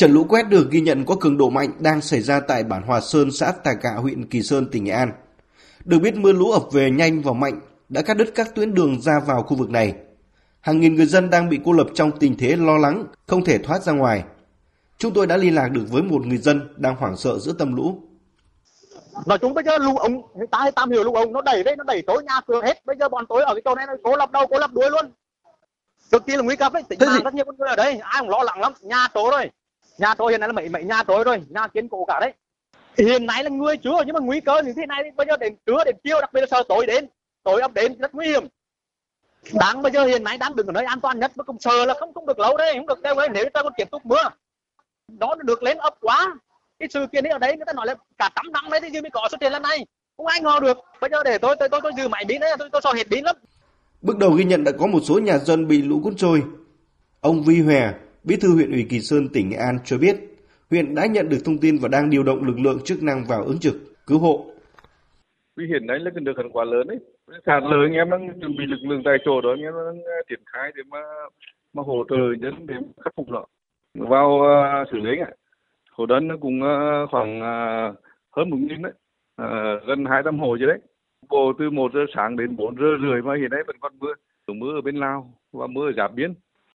Trận lũ quét được ghi nhận có cường độ mạnh đang xảy ra tại bản Hòa Sơn, xã Tà Cạ, huyện Kỳ Sơn, tỉnh Nghệ An. Được biết mưa lũ ập về nhanh và mạnh đã cắt đứt các tuyến đường ra vào khu vực này. Hàng nghìn người dân đang bị cô lập trong tình thế lo lắng, không thể thoát ra ngoài. Chúng tôi đã liên lạc được với một người dân đang hoảng sợ giữa tâm lũ. Nói chung bây giờ lũ ông, ta hay tam hiểu lũ ông nó đẩy đấy, nó đẩy tối nhà cửa hết. Bây giờ bọn tôi ở cái chỗ này nó cố lập đầu, cố lập đuôi luôn. Cực kỳ là nguy cấp đấy, tỉnh mạng rất nhiều con người ở đây, ai cũng lo lắng lắm, nhà trố rồi. Nhà tôi hiện nay là mấy mấy nhà tôi rồi, nhà kiến cố cả đấy. Hiện nay là người chưa nhưng mà nguy cơ như thế này bây giờ đến trưa đến chiều đặc biệt là sợ tối đến, tối ấp đến rất nguy hiểm. Đáng bây giờ hiện nay đang đứng ở nơi an toàn nhất mà cũng sợ là không không được lâu đấy không được đâu đấy nếu ta còn tiếp tục mưa nó được lên ấp quá. Cái sự kiện ấy ở đấy người ta nói là cả tắm năm đấy thì mới có xuất hiện lần này. Không ai ngờ được. Bây giờ để tôi tôi tôi, tôi dừ máy pin đấy tôi tôi sợ hết bí lắm. Bước đầu ghi nhận đã có một số nhà dân bị lũ cuốn trôi. Ông Vi Hòe, Bí thư huyện ủy Kỳ Sơn, tỉnh Nghệ An cho biết, huyện đã nhận được thông tin và đang điều động lực lượng chức năng vào ứng trực, cứu hộ. Nguy hiện nay là cần được thành quả lớn đấy. Sạt lở anh em đang chuẩn bị lực lượng tại chỗ đó, anh em đang à, triển khai để mà mà hỗ trợ dân để khắc phục nó. Vào uh, xử lý ạ. Hồ đơn nó cũng uh, khoảng uh, hơn một nghìn đấy, uh, gần hai trăm hồ chứ đấy. Bộ từ 1 giờ sáng đến 4 giờ rưỡi mà hiện nay vẫn còn mưa. Mưa ở bên Lào và mưa ở giáp biên.